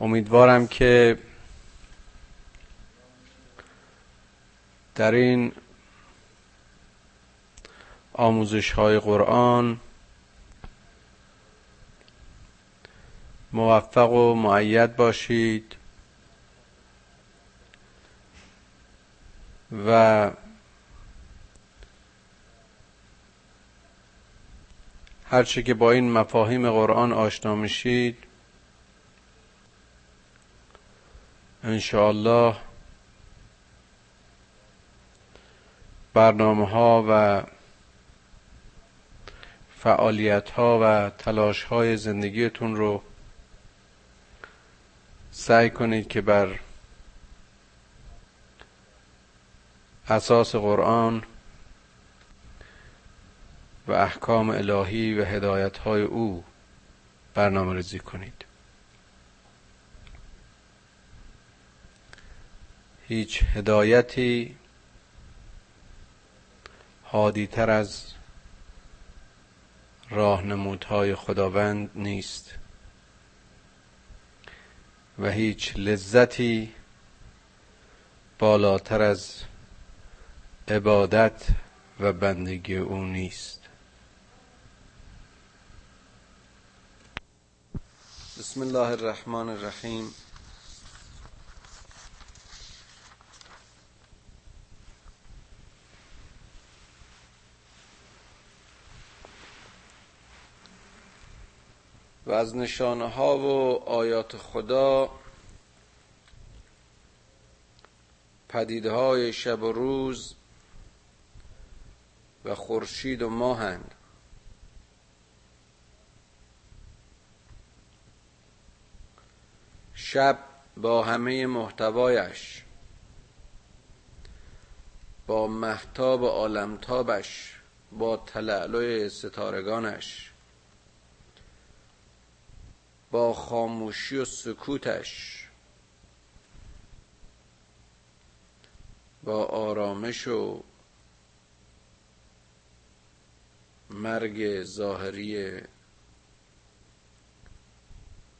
امیدوارم که در این آموزش های قرآن موفق و معید باشید و هرچه که با این مفاهیم قرآن آشنا میشید انشاءالله برنامه ها و فعالیت ها و تلاش های زندگیتون رو سعی کنید که بر اساس قرآن و احکام الهی و هدایت های او برنامه ریزی کنید. هیچ هدایتی تر از راهنمودهای خداوند نیست و هیچ لذتی بالاتر از عبادت و بندگی او نیست. بسم الله الرحمن الرحیم. و از نشانه ها و آیات خدا پدیده های شب و روز و خورشید و ماهند شب با همه محتوایش با محتاب عالمتابش با تلعلو ستارگانش. با خاموشی و سکوتش با آرامش و مرگ ظاهری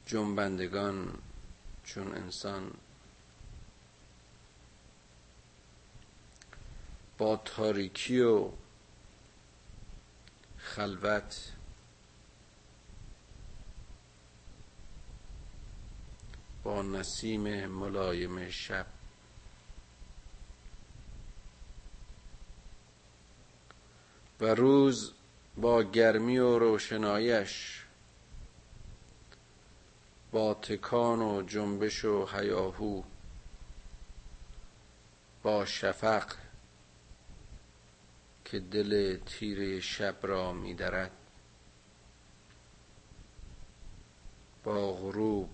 جنبندگان چون انسان با تاریکی و خلوت. با نسیم ملایم شب. و روز با گرمی و روشنایش با تکان و جنبش و هیاهو با شفق که دل تیره شب را میدرد با غروب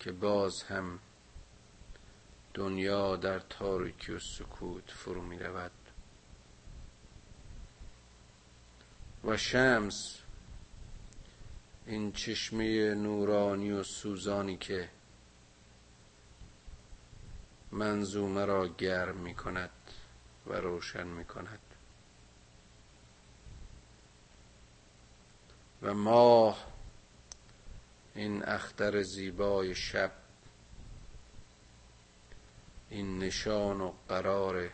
که باز هم دنیا در تاریکی و سکوت فرو می رود. و شمس این چشمه نورانی و سوزانی که منظومه را گرم می کند و روشن می کند. و ماه این اختر زیبای شب این نشان و قرار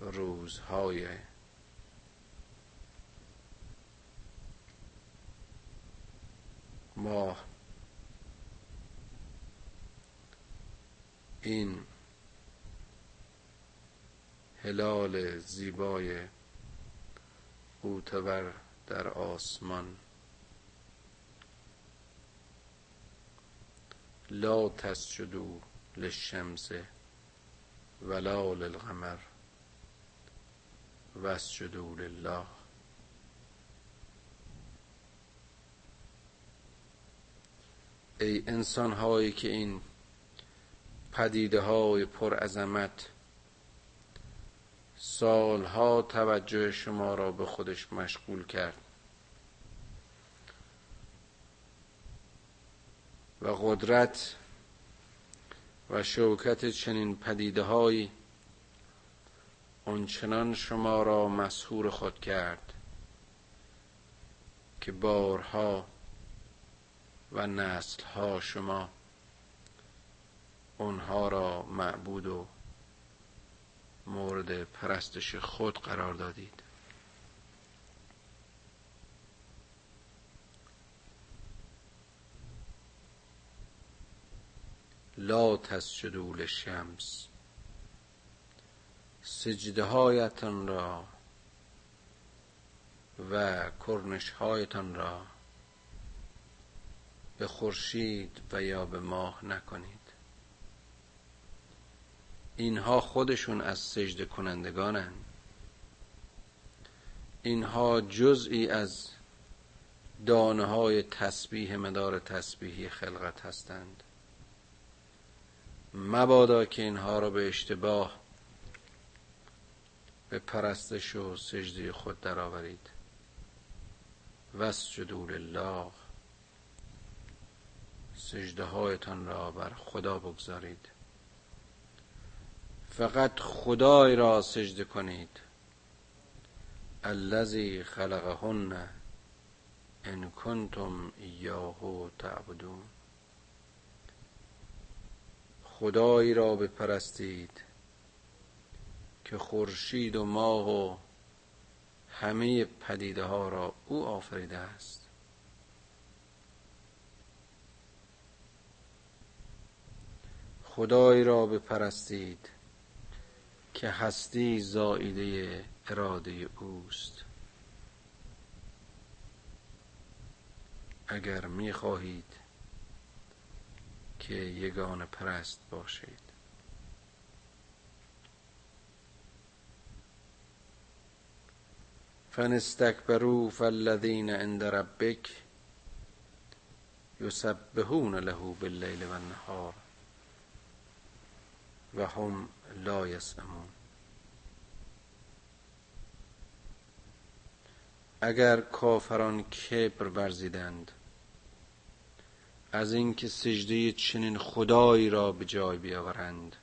روزهای ماه. این هلال زیبای اوتبر در آسمان. لا تسجدوا للشمس ولا للقمر واسجدوا لله. ای انسان هایی که این پدیده های پر عظمت سالها توجه شما را به خودش مشغول کرد. و قدرت و شوکت چنین پدیده های آنچنان شما را مسهور خود کرد که بارها و نسل ها شما اونها را معبود و مورد پرستش خود قرار دادید. لا تسجدوا للشمس. سجده هایتان را و کرنش هایتان را به خورشید و یا به ماه نکنید. اینها خودشون از سجده کنندگانند. اینها جزئی از دانه های تسبیح مدار تسبیحی خلقت هستند. مبادا که اینها را به اشتباه به پرستش و سجده خود درآورید. وسجدوا لله. سجده هایتان را بر خدا بگذارید. فقط خدای را سجده کنید. الذی خلقهن ان کنتم ایاه تعبدون. خدایی را بپرستید که خورشید و ماه و همه پدیده ها را او آفریده است. خدایی را بپرستید که هستی زائیده اراده اوست. اگر می خواهید که یگان پرست باشید. فنستکبروا فالذین عند ربک یسبحون له باللیل و النهار و هم لا یسمعون اگر کافران کبر ورزیدند از اینکه سجده چنین خدایی را به جای بیاورند.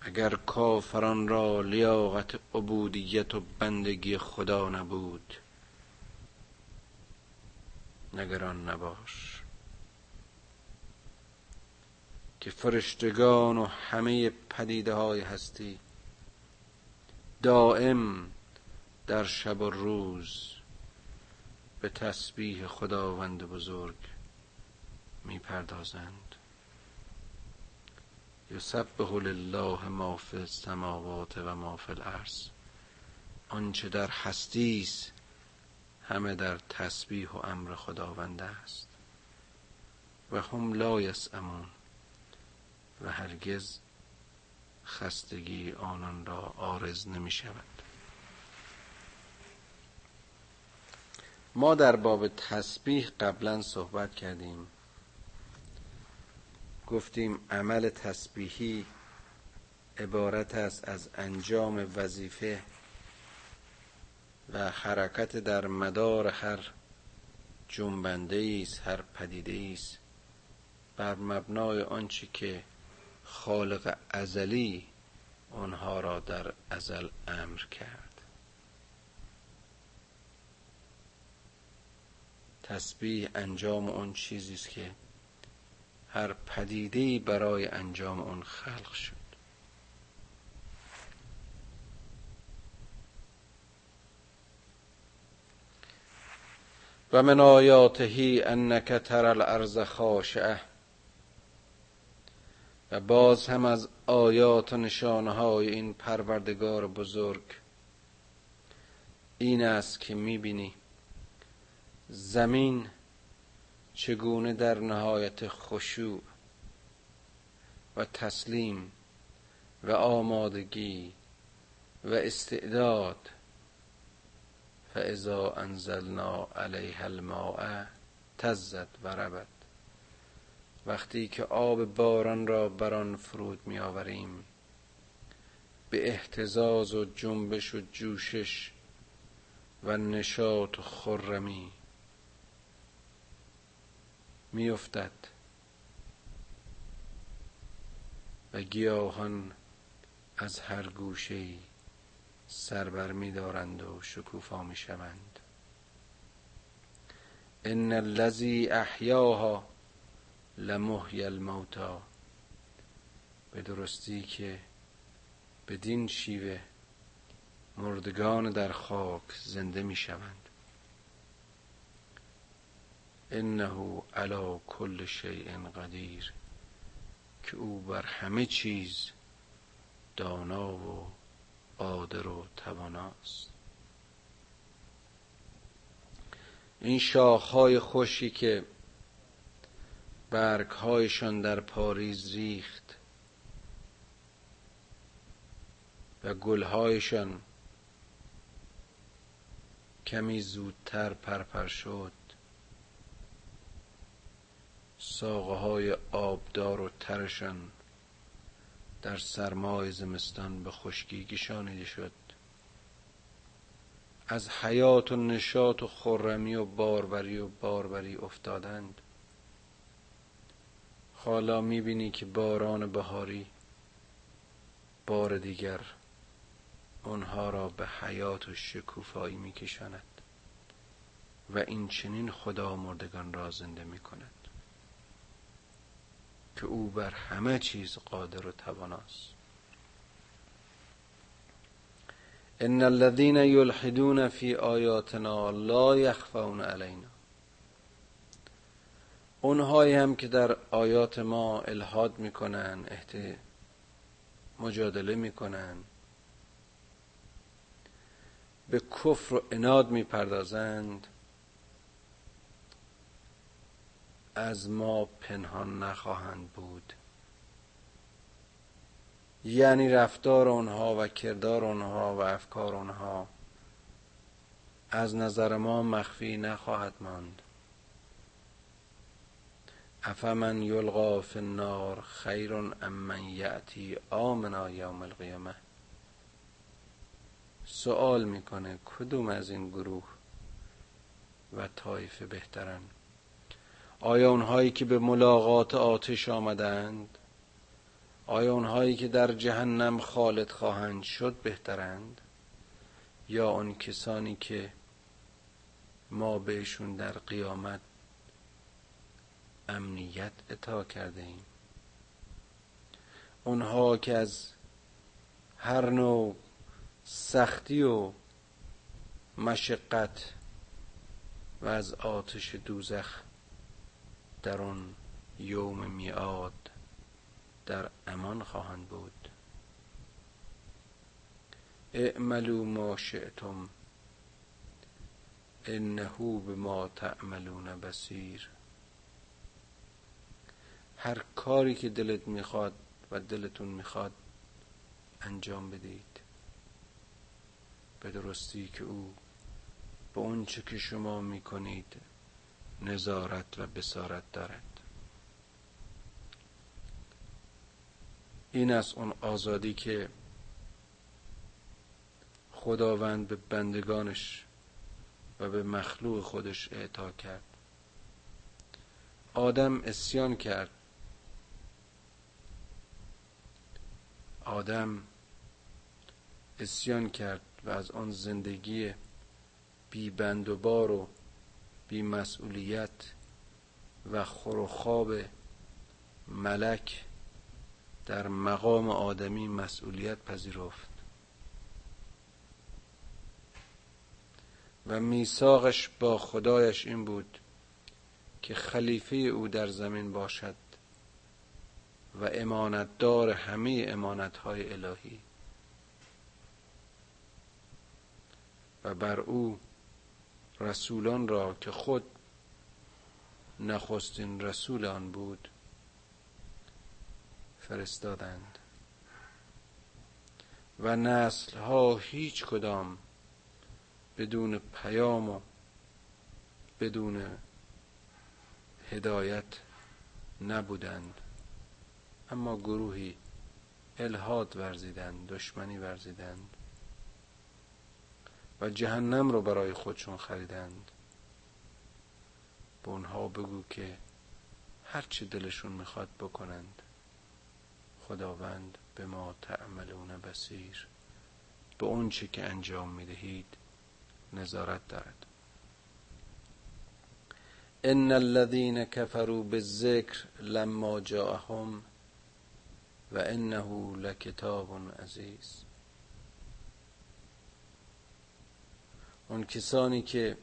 اگر کافران را لیاقت عبودیت و بندگی خدا نبود نگران نباش. که فرشتگان و همه پدیده های هستی دائم در شب و روز به تسبیح خداوند بزرگ می‌پردازند. یسبح لله ما فی السماوات و ما فی آنچه در هستی است همه در تسبیح و امر خداوند است. و هم لا یسعمون و هرگز خستگی آنان را آرز نمی شود ما در باب تسبیح قبلا صحبت کردیم. گفتیم عمل تسبیحی عبارت است از انجام وظیفه و حرکت در مدار هر جنبنده است هر پدیده است. بر مبنای آنچه که خالق ازلی آنها را در ازل امر کرد. تسبیح انجام اون چیزی است که هر پدیده برای انجام اون خلق شد. و من آیاته انک تر الارض خاشعه. و باز هم از آیات و نشانه های این پروردگار بزرگ این است که می‌بینی. زمین چگونه در نهایت خشوع و تسلیم و آمادگی و استعداد فاذا انزلنا علیها الماء تزد و ربد وقتی که آب باران را بر آن فرود می آوریم به احتزاز و جنبش و جوشش و نشاط و خرمی میافتد. و گیاهان از هر گوشه سربر می دارند و شکوفا می شوند. ان الذی احیاها لمحی الموتا به درستی که بدین شیوه مردگان در خاک زنده می شوند. انه علی کل شیء قدیر که او بر همه چیز دانا و قادر و تواناست. این شاخهای خوشی که برگهایشان در پاریز ریخت و گلهایشان کمی زودتر پرپر شد ساقه های آبدار و ترشان در سرمای زمستان به خشکی کشانیده شد. از حیات و نشاط و خرمی و باروری و باربری افتادند. حالا می‌بینی که باران بهاری بار دیگر آنها را به حیات و شکوفایی میکشاند و این چنین خدا مردگان را زنده می‌کند. که او بر همه چیز قادر و تواناست. ان الذين يلحدون في آیاتنا لا يخفون علینا. اونهایی هم که در آیات ما الحاد می‌کنن احت مجادله می‌کنن به کفر و اناد می‌پردازند از ما پنهان نخواهند بود. یعنی رفتار آنها و کردار آنها و افکار آنها از نظر ما مخفی نخواهد ماند. افمن یلقا فی النار خیر ام من یأتی آمنا یوم القیامه سوال می‌کنه کدوم از این گروه و طایفه بهترن؟ آیا اونهایی که به ملاقات آتش آمدند؟ آیا اونهایی که در جهنم خالد خواهند شد بهترند؟ یا آن کسانی که ما بهشون در قیامت امنیت عطا کرده ایم اونها که از هر نوع سختی و مشقت و از آتش دوزخ در آن یوم میاد در امان خواهند بود. اعملوا ما شئتم انه بما تعملون بصیر. هر کاری که دلت می‌خواد و دلتون می‌خواد انجام بدید. به درستی که او به اونچه که شما می‌کنید نظارت و بسارت دارد. این است اون آزادی که خداوند به بندگانش و به مخلوق خودش اعطا کرد. آدم اسیان کرد. آدم اسیان کرد و از آن زندگی بی بند و بار و بی مسئولیت و خور ملک در مقام آدمی مسئولیت پذیرفت. و میثاقش با خدایش این بود که خلیفه او در زمین باشد و امانتدار همه امانتهای الهی. و بر او رسولان را که خود نخستین رسول آن بود فرستادند. و نسل ها هیچ کدام بدون پیام و بدون هدایت نبودند. اما گروهی الهاد ورزیدند دشمنی ورزیدند. و جهنم رو برای خودشون خریدند. به اونها بگو که هرچی دلشون می‌خواد بکنند. خداوند به ما تعملون بسیر به اون چی که انجام می‌دهید نظارت دارد. ان الذين كفروا بالذکر لما جاءهم و انه لکتاب عزیز. اون کسانی که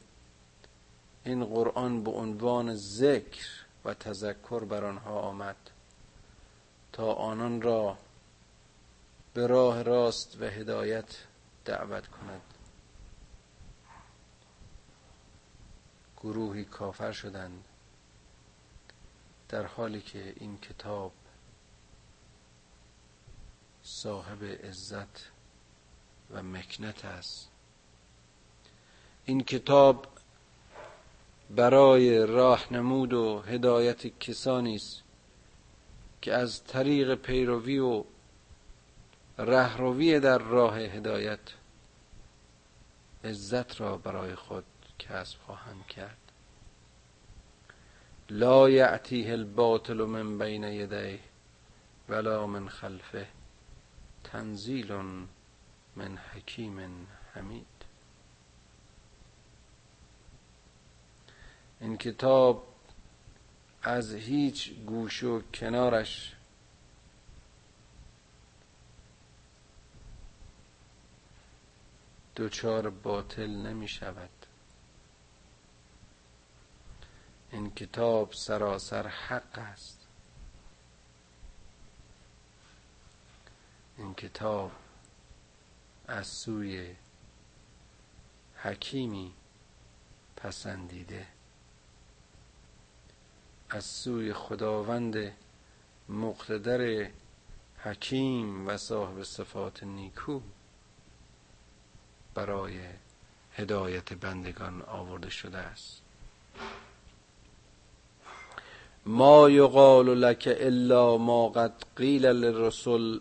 این قرآن به عنوان ذکر و تذکر بر آنها آمد تا آنان را به راه راست و هدایت دعوت کند. گروهی کافر شدند در حالی که این کتاب صاحب عزت و مکنت است. این کتاب برای راهنمود و هدایت کسانی است که از طریق پیروی و رهروی در راه هدایت عزت را برای خود کسب خواهند کرد. لا یعتیه الباطل من بین یدیه ولا من خلفه تنزیل من حکیم حمید. این کتاب از هیچ گوش و کنارش دچار باطل نمی شود. این کتاب سراسر حق است. این کتاب از سوی حکیمی پسندیده. از سوی خداوند مقتدر حکیم و صاحب صفات نیکو برای هدایت بندگان آورده شده است. ما یقال لك الا ما قد قیل للرسل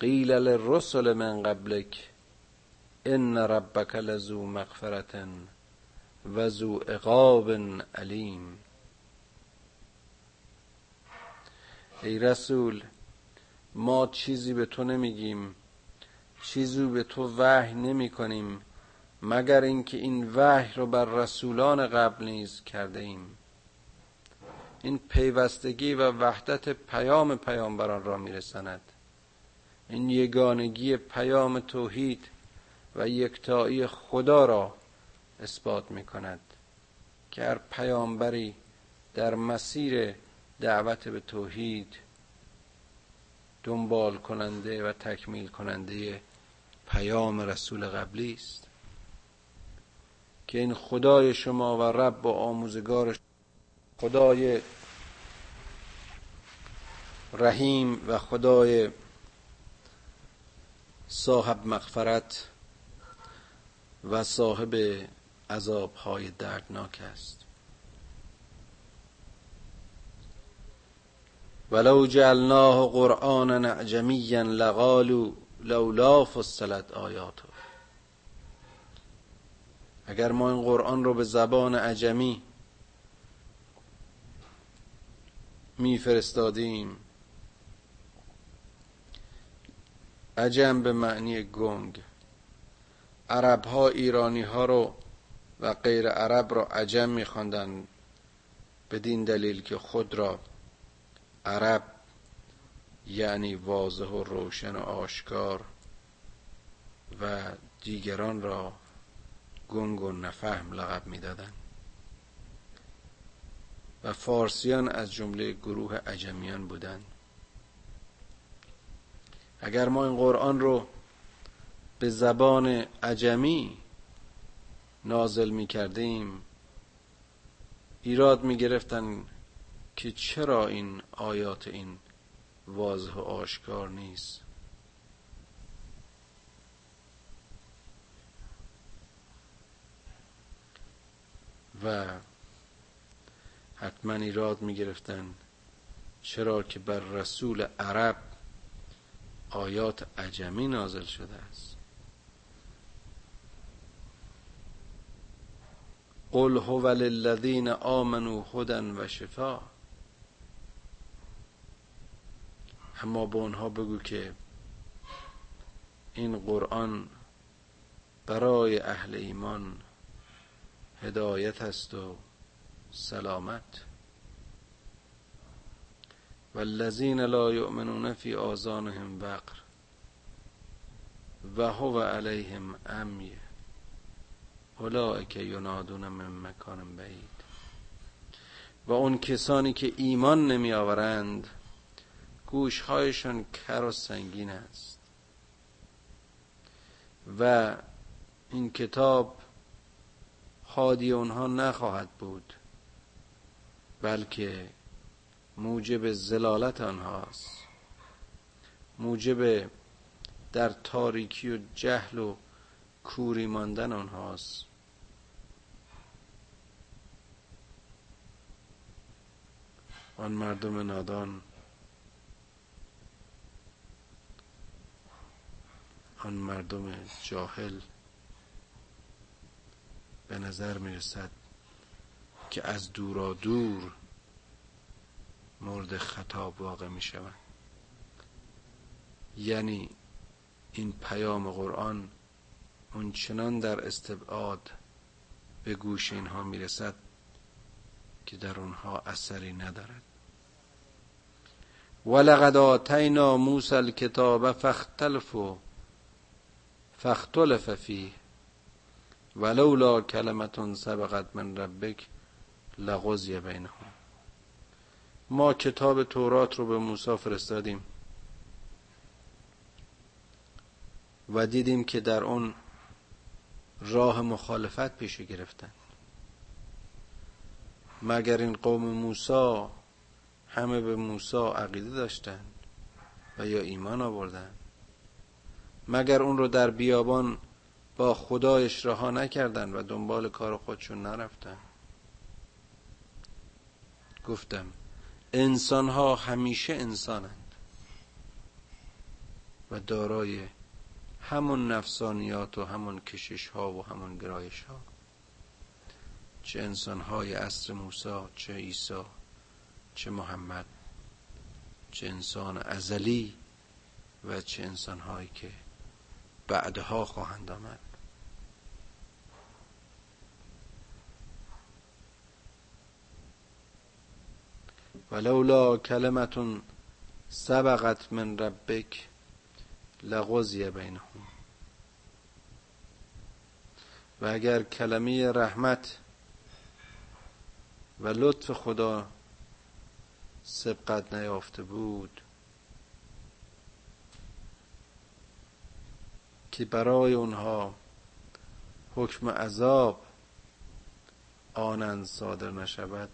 قیل للرسل من قبلك ان ربك لذو مغفرة و ذو عقاب علیم. ای رسول ما چیزی به تو نمیگیم چیزی به تو وحی نمی کنیم مگر اینکه این وحی رو بر رسولان قبل نیز کرده ایم. این پیوستگی و وحدت پیام پیامبران را میرساند. این یگانگی پیام توحید و یکتایی خدا را اثبات می کند که هر پیامبری در مسیر دعوت به توحید دنبال کننده و تکمیل کننده پیام رسول قبلی است. که این خدای شما و رب و آموزگار خدای رحیم و خدای صاحب مغفرت و صاحب عذابهای دردناک است. ولو جعلناه قرآنا اعجمیا لقالوا لولا فصلت آیاته. اگر ما این قرآن رو به زبان عجمی میفرستادیم عجم به معنی گنگ. عرب ها ایرانی ها رو و غیر عرب رو عجم میخواندن بدین دلیل که خود را عرب یعنی واضح و روشن و آشکار و دیگران را گنگ و نفهم لقب می‌دادند. و فارسیان از جمله گروه عجمیان بودند. اگر ما این قرآن رو به زبان عجمی نازل می کردیم ایراد می گرفتن که چرا این آیات این واضح و آشکار نیست؟ و حتما ایراد می گرفتن چرا که بر رسول عرب آیات عجمی نازل شده است. قل هو للذین آمنوا هدى و شفا اما به اونها بگو که این قرآن برای اهل ایمان هدایت است و سلامت. والذین لا یؤمنون فی آذانهم وقر و هو علیهم امی اولئک ینادون من مکان بعید. و اون کسانی که ایمان نمی آورند گوشهایشان کر و سنگین است. و این کتاب حادی اونها نخواهد بود بلکه موجب زلالت آنهاست. موجب در تاریکی و جهل و کوری ماندن آنهاست. آن مردم نادان آن مردم جاهل به نظر می رسد که از دورا دور مورد خطاب واقع می شود یعنی این پیام قرآن اون چنان در استبعاد به گوش اینها می رسد که در اونها اثری ندارد. ولقد آتینا موسی الکتاب فاختلفوا فاختلف فیه ولولا کلمتون سبقت من ربک لغزی بینهم ما کتاب تورات رو به موسی فرستادیم. و دیدیم که در اون راه مخالفت پیش گرفتن. مگر این قوم موسی همه به موسی عقیده داشتند و یا ایمان آوردند مگر اون رو در بیابان با خدایش رها نکردن و دنبال کار خودشون نرفتن؟ گفتم انسان ها همیشه انسانند و دارای همون نفسانیات و همون کشش ها و همون گرایش ها چه انسان های عصر موسی چه عیسی چه محمد چه انسان ازلی و چه انسان هایی که بعدها خواهند آمد. ولولا کلمتون سبقت من ربک لغزی بینهم. و اگر کلمه رحمت و لطف خدا سبقت نیافته بود که برای اونها حکم عذاب آنند صادر نشود.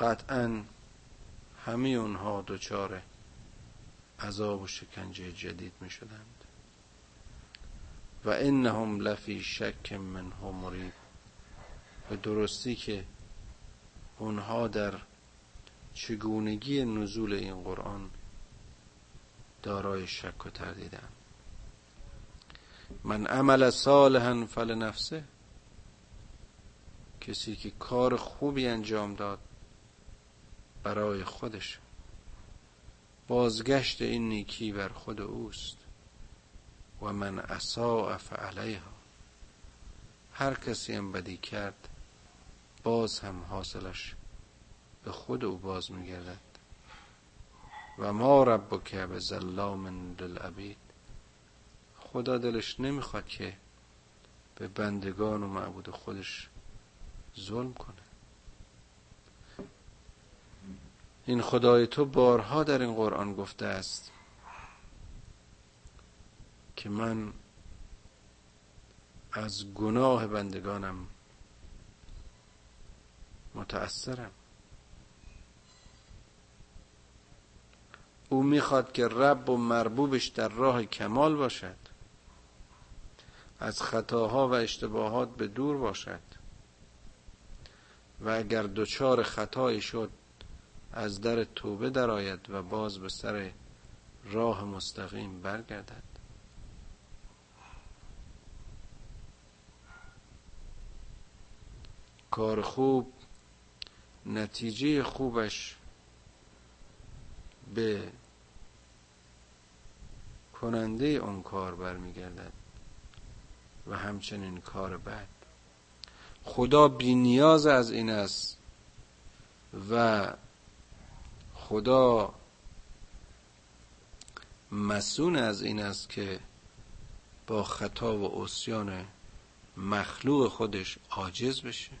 قطعا همه اونها دچار عذاب و شکنجه جدید می شدند و انهم لفی شک منه مریب به درستی که اونها در چگونگی نزول این قرآن دارای شک و تردیدن من عمل صالحا فلنفسه. کسی که کار خوبی انجام داد برای خودش. بازگشت این نیکی بر خود اوست. و من اساء فعلیها. هر کسی هم بدی کرد باز هم حاصلش به خود او باز میگردد. و ما ربک به ظلام للعبید. خدا دلش نمی‌خواد که به بندگان و معبود خودش ظلم کنه. این خدای تو بارها در این قرآن گفته است که من از گناه بندگانم متأثرم. او می‌خواد که رب و مربوبش در راه کمال باشد. از خطاها و اشتباهات به دور باشد. و اگر دچار خطایی شد از در توبه درآید و باز به سر راه مستقیم برگردد. کار خوب نتیجه خوبش به کننده اون کار برمیگردد و همچنین کار بد خدا بی نیاز از این است و خدا مسون از این است که با خطا و عصیان مخلوق خودش عاجز بشه.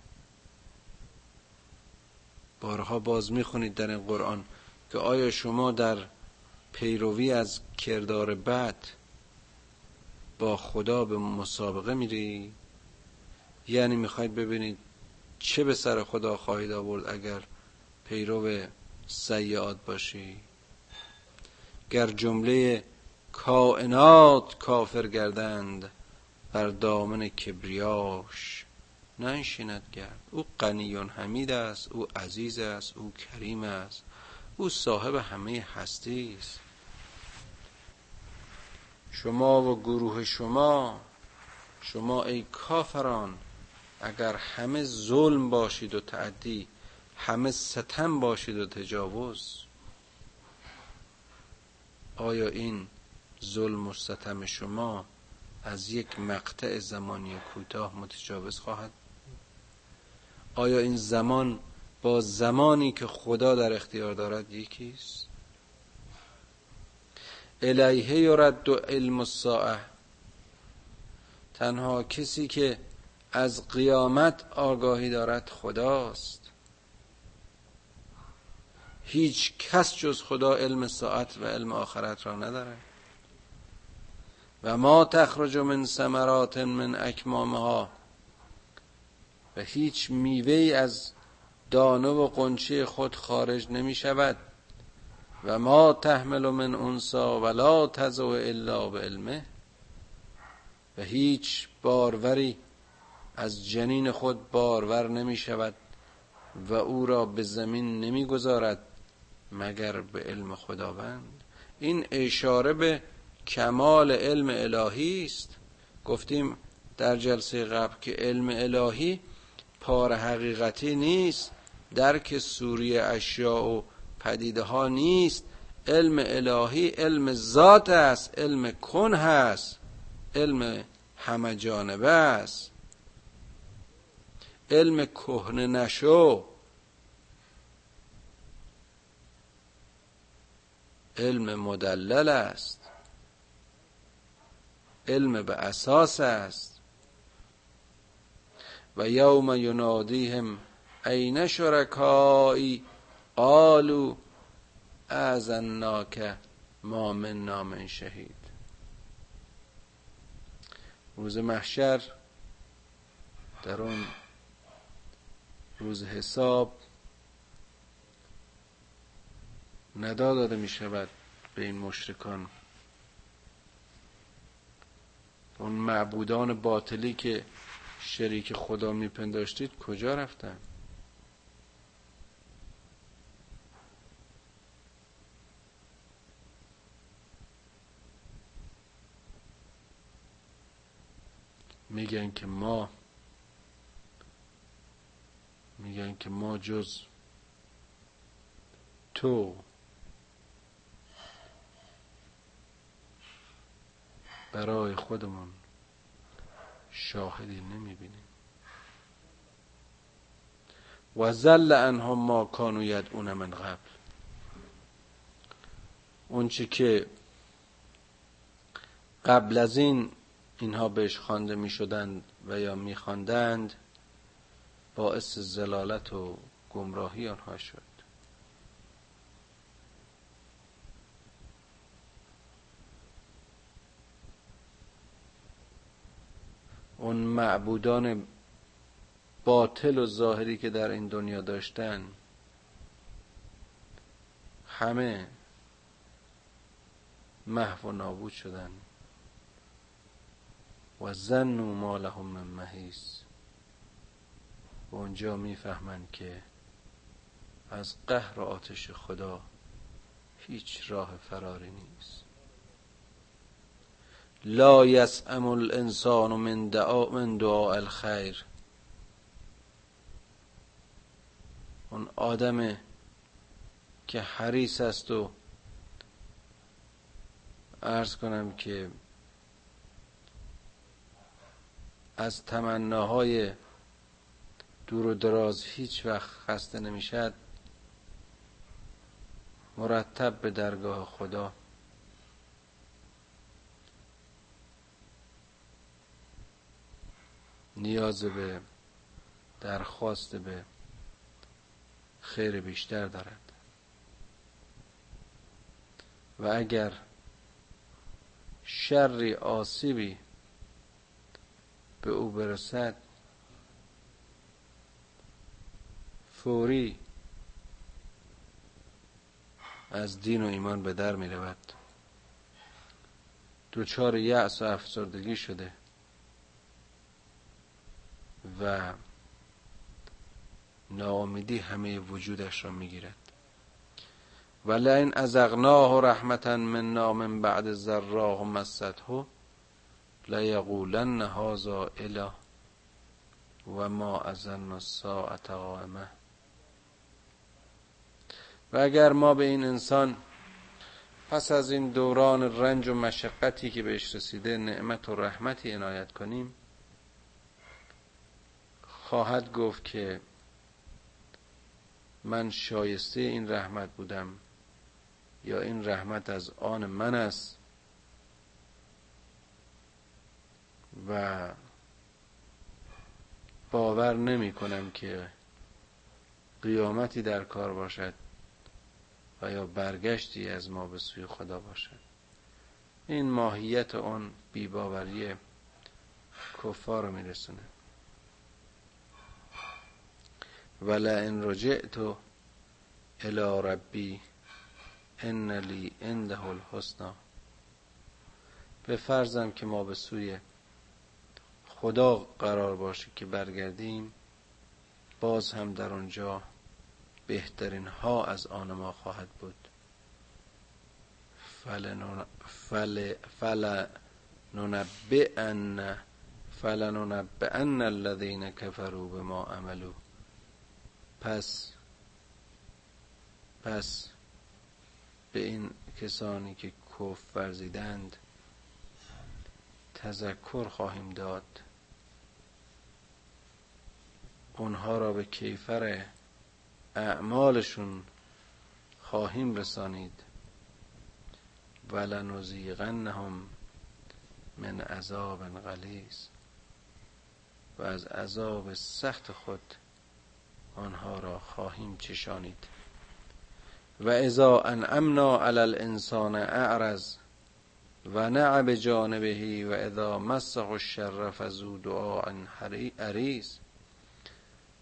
بارها باز می‌خونید در این قرآن که آیا شما در پیروی از کردار بد با خدا به مسابقه میری؟ یعنی می‌خواید ببینید چه به سر خدا خواهید آورد اگر پیرو سیعات باشی؟ گر جمله کائنات کافر گردند بر دامن کبریاش ننشیند گرد. او غنی حمید است او عزیز است او کریم است. او صاحب همه هستی است. شما و گروه شما شما ای کافران اگر همه ظلم باشید و تعدی همه ستم باشید و تجاوز. آیا این ظلم و ستم شما از یک مقطع زمانی کوتاه متجاوز خواهد؟ آیا این زمان با زمانی که خدا در اختیار دارد یکیست. الیه یرد دو علم الساعه. تنها کسی که از قیامت آگاهی دارد خداست. هیچ کس جز خدا علم ساعت و علم آخرت را ندارد و ما تخرج من ثمرات من اکمامها. و هیچ میوه از دانه و قنچه خود خارج نمی شود. و ما تحمل من انسا ولا تزو الا به علمه و هیچ باروری از جنین خود بارور نمی شود و او را به زمین نمی گذارد مگر به علم خداوند. این اشاره به کمال علم الهی است. گفتیم در جلسه قبل که علم الهی پار حقیقتی نیست. درک سوری اشیاء و پدیده ها نیست. علم الهی علم ذات است علم کن هست علم همه جانبه است. علم کهنه نشو. علم مدلل است. علم به اساس است. و یوم ینادیهم این شرکایی قالو اعزناک ما من نام شهید روز محشر در اون روز حساب. ندا داده می شود به این مشرکان. اون معبودان باطلی که شریک خدا میپنداشتید کجا رفتن؟ میگن که ما میگن که ما جز تو. برای خودمون شاهدی نمی‌بینیم. و زل انها ما کانو یدعون من قبل اونچه که قبل از این اینها بهش خوانده می شدند و یا می خواندند باعث زلالت و گمراهی آنها شد. اون معبودان باطل و ظاهری که در این دنیا داشتن همه محو و نابود شدن. و زن و ما لهم من محیس و اونجا می‌فهمند که از قهر و آتش خدا هیچ راه فراری نیست. لا یسعم الانسان من دعا من دعاء الخیر. اون آدم که حریص است و ارز کنم که از تمناهای دور و دراز هیچ وقت خسته نمی‌شد مرتب به درگاه خدا. نیاز به درخواست به خیر بیشتر دارد. و اگر شری آسیبی به او برسد. فوری از دین و ایمان به در می رود. دوچار یأس و افسردگی شده و ناامیدی همه وجودش را می‌گیرد ولئن ازغناه رحمتا منا من بعد ذراء مسته لیقولن هذا اله و ما ازن الساعت قائمه و اگر ما به این انسان پس از این دوران رنج و مشقتی که بهش رسیده نعمت و رحمتی عنایت کنیم خواهد گفت که من شایسته این رحمت بودم یا این رحمت از آن من است و باور نمی کنم که قیامتی در کار باشد و یا برگشتی از ما به سوی خدا باشد. این ماهیت اون بیباوری کفار رو میرسونه. ولئن رجعت الى ربی ان لی عنده الحسنا به فرضم که ما به سوی خدا قرار باشه که برگردیم باز هم در آنجا بهترین ها از آن ما خواهد بود. فل فل ننبئن فلننبئن الذین کفروا بما عملوا. پس پس به این کسانی که کف ورزیدند تذکر خواهیم داد. اونها را به کیفر اعمالشون خواهیم رسانید. ولنزیغنهم من عذاب غلیظ. و از عذاب سخت خود آنها را خواهیم چشانید. و اذا انعمنا علی الانسان اعرض و نع به جانبهی و اذا مسه الشر فزو دعاء عریض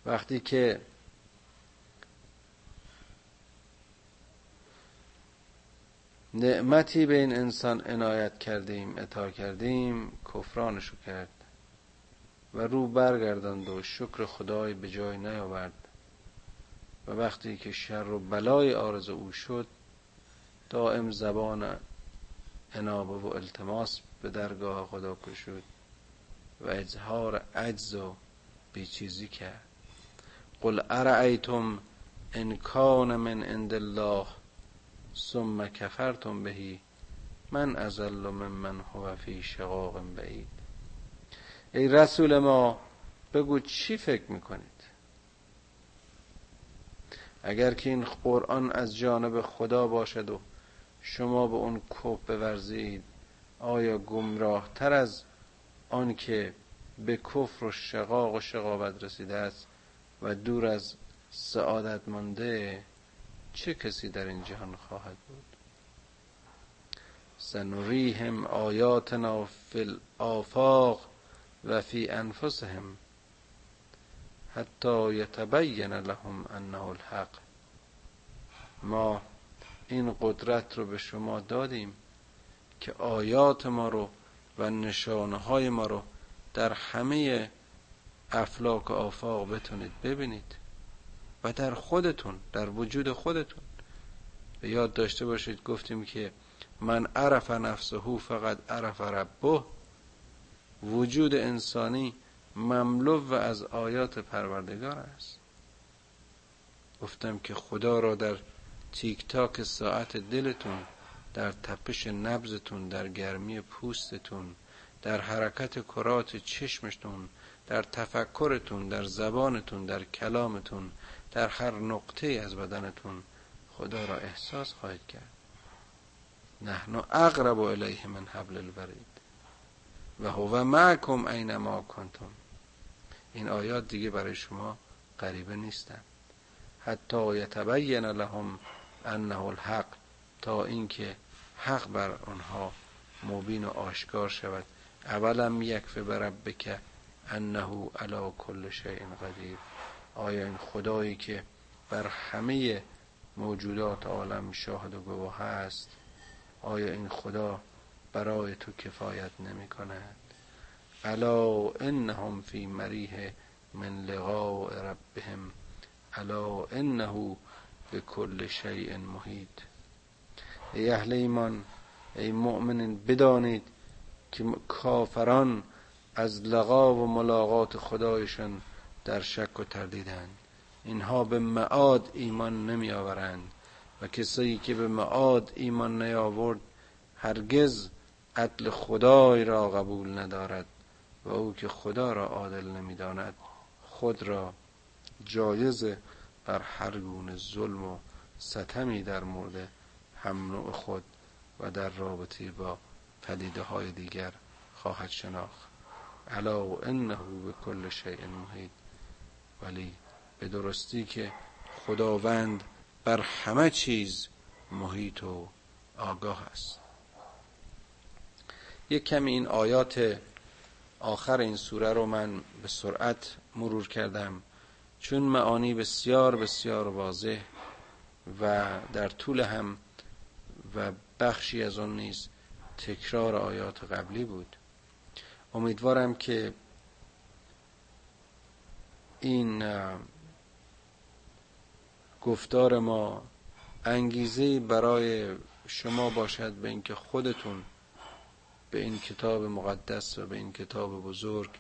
وقتی که نعمتی به این انسان عنایت کردیم اتا کردیم کفرانشو کرد و رو برگرداند و شکر خدای به جای نیاورد. و وقتی که شر و بلای آرز او شد دائم زبان انابه و التماس به درگاه خدا کشود و اظهار عجز و بیچیزی کرد. قل ارعیتم ان کان من عند الله ثم کفرتم بهی من ازل من هو فی شقاق بعید. ای رسول ما بگو چی فکر می‌کنید؟ اگر که این قرآن از جانب خدا باشد و شما به اون کف بورزید آیا گمراه تر از آن که به کفر و شقاق و شقابت رسیده است؟ و دور از سعادت مانده چه کسی در این جهان خواهد بود؟ سنریهم آیاتنا فی الافاق و فی انفسهم حتی یتبین لهم انه الحق. ما این قدرت رو به شما دادیم که آیات ما رو و نشانه های ما رو در همه افلاک و آفاق بتونید ببینید. و در خودتون در وجود خودتون. به یاد داشته باشید گفتیم که من عرف نفسه فقط عرف ربه. وجود انسانی مملو و از آیات پروردگار است. گفتم که خدا را در تیک تاک ساعت دلتون در تپش نبزتون در گرمی پوستتون در حرکت کرات چشمشتون در تفکرتون در زبانتون در کلامتون در هر نقطه از بدنتون خدا را احساس خواهید کرد. نحن اقرب الیه من حبل الورید و هو معکم اینما کنتم. این آیات دیگه برای شما غریبه نیستن حتی یتبین لهم انه الحق تا اینکه حق بر آنها مبین و آشکار شود. اولم یکفه بربک انه علی کل شیء قدیر. آیا این خدایی که بر همه موجودات عالم شاهد و گواه است آیا این خدا برای تو کفایت نمی کند؟ الا انهم فی مریه من لقاء ربهم. الا انه به کل شیء محیط. ای اهل ایمان ای مؤمنین بدانید که کافران از لقا و ملاقات خدایشان در شک و تردیدند. اینها به معاد ایمان نمی آورند و کسایی که به معاد ایمان نیاورد هرگز عدل خدای را قبول ندارد و او که خدا را عادل نمی‌داند خود را جایز بر هر گونه ظلم و ستمی در مورد هم خود و در رابطه با پدیده های دیگر خواهد شناخت. علا و انه به کل شیء محیط. ولی به درستی که خداوند بر همه چیز محیط و آگاه است. یک کمی این آیات آخر این سوره رو من به سرعت مرور کردم. چون معانی بسیار بسیار واضح و در طول هم و بخشی از آن نیز تکرار آیات قبلی بود. امیدوارم که این گفتار ما انگیزه برای شما باشد به اینکه خودتون به این کتاب مقدس و به این کتاب بزرگ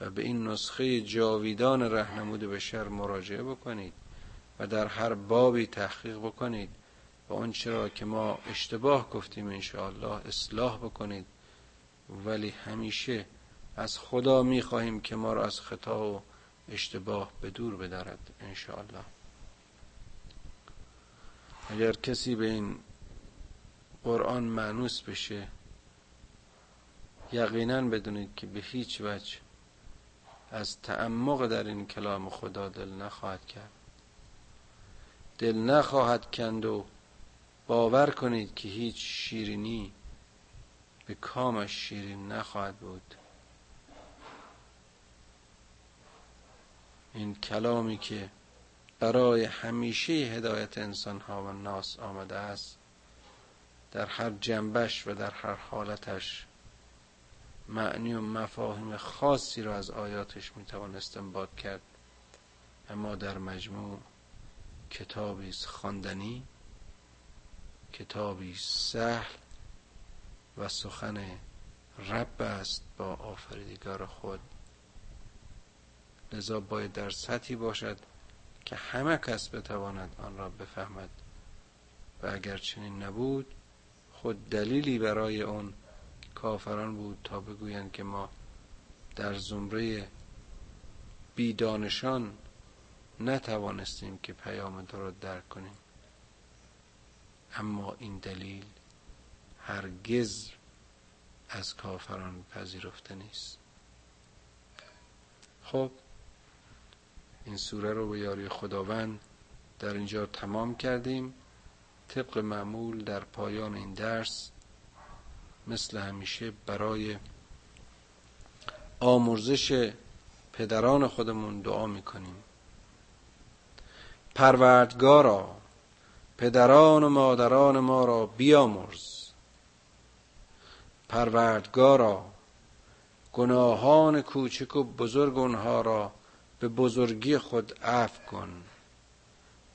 و به این نسخه جاویدان رهنمود بشر مراجعه بکنید و در هر بابی تحقیق بکنید و آن چرا که ما اشتباه گفتیم انشاءالله اصلاح بکنید. ولی همیشه از خدا می‌خواهیم که ما را از خطا و اشتباه به دور بدارد انشاءالله. اگر کسی به این قرآن معنوس بشه یقینا بدونید که به هیچ وجه از تعمق در این کلام خدا دل نخواهد کرد. دل نخواهد کند و باور کنید که هیچ شیرینی به کامش شیرین نخواهد بود. این کلامی که برای همیشه هدایت انسان ها و ناس آمده است در هر جنبش و در هر حالتش معنی و مفاهیم خاصی را از آیاتش می‌توان استنباط کرد. اما در مجموع کتابی خواندنی کتابی سهل و سخن رب است با آفریدگار خود. لذا باید در سطحی باشد که همه کس بتواند آن را بفهمد. و اگر چنین نبود خود دلیلی برای اون کافران بود تا بگویند که ما در زمره بیدانشان نتوانستیم که پیام تو را درک کنیم. اما این دلیل هرگز از کافران پذیرفته نیست. خب این سوره رو به یاری خداوند در اینجا تمام کردیم. طبق معمول در پایان این درس مثل همیشه برای آمرزش پدران خودمون دعا می‌کنیم. پروردگارا پدران و مادران ما را بیامرز. پروردگارا. گناهان کوچک و بزرگ اونها را به بزرگی خود عفو کن.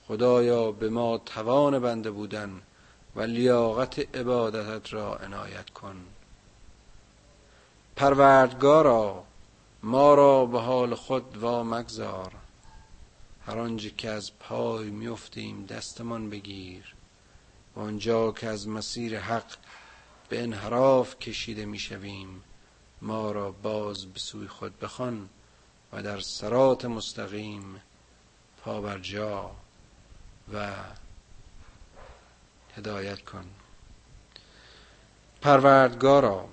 خدایا به ما توان بنده بودن و لیاقت عبادتت را عنایت کن. پروردگارا ما را به حال خود و مگذار هر آنجا که از پای میفتیم دستمان بگیر. و آنجا که از مسیر حق به انحراف کشیده می‌شویم. ما را باز به سوی خود بخوان و در سرات مستقیم پابرجا و هدایت کن. پروردگارا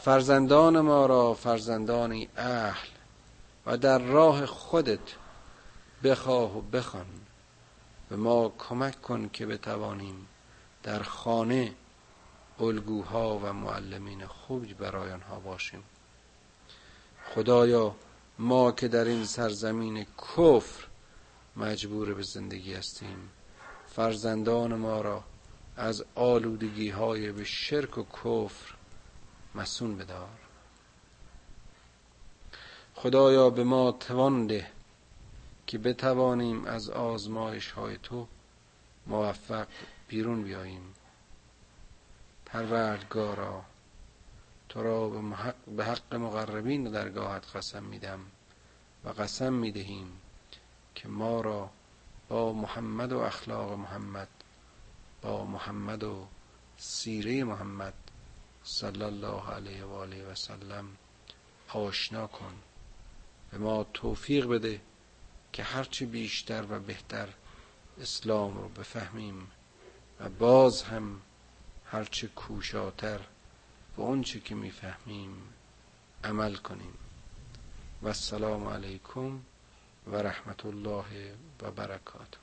فرزندان ما را فرزندانی اهل و در راه خودت بخواه و بخوان به ما کمک کن که بتوانیم در خانه الگوها و معلمین خوبی برای آنها باشیم. خدایا ما که در این سرزمین کفر مجبور به زندگی هستیم فرزندان ما را از آلودگی های به شرک و کفر مسون بدار. خدایا به ما توان ده که بتوانیم از آزمایش های تو موفق بیرون بیاییم. پروردگارا تو را به حق مقربین درگاهت قسم میدم و قسم می‌دهیم که ما را با محمد و اخلاق محمد با محمد و سیره محمد صلی الله علیه و آله و سلم آشنا کن. به ما توفیق بده که هرچی بیشتر و بهتر اسلام رو بفهمیم و باز هم هرچه کوشاتر به اونچه که می‌فهمیم عمل کنیم. و السلام علیکم و رحمت الله و برکاته.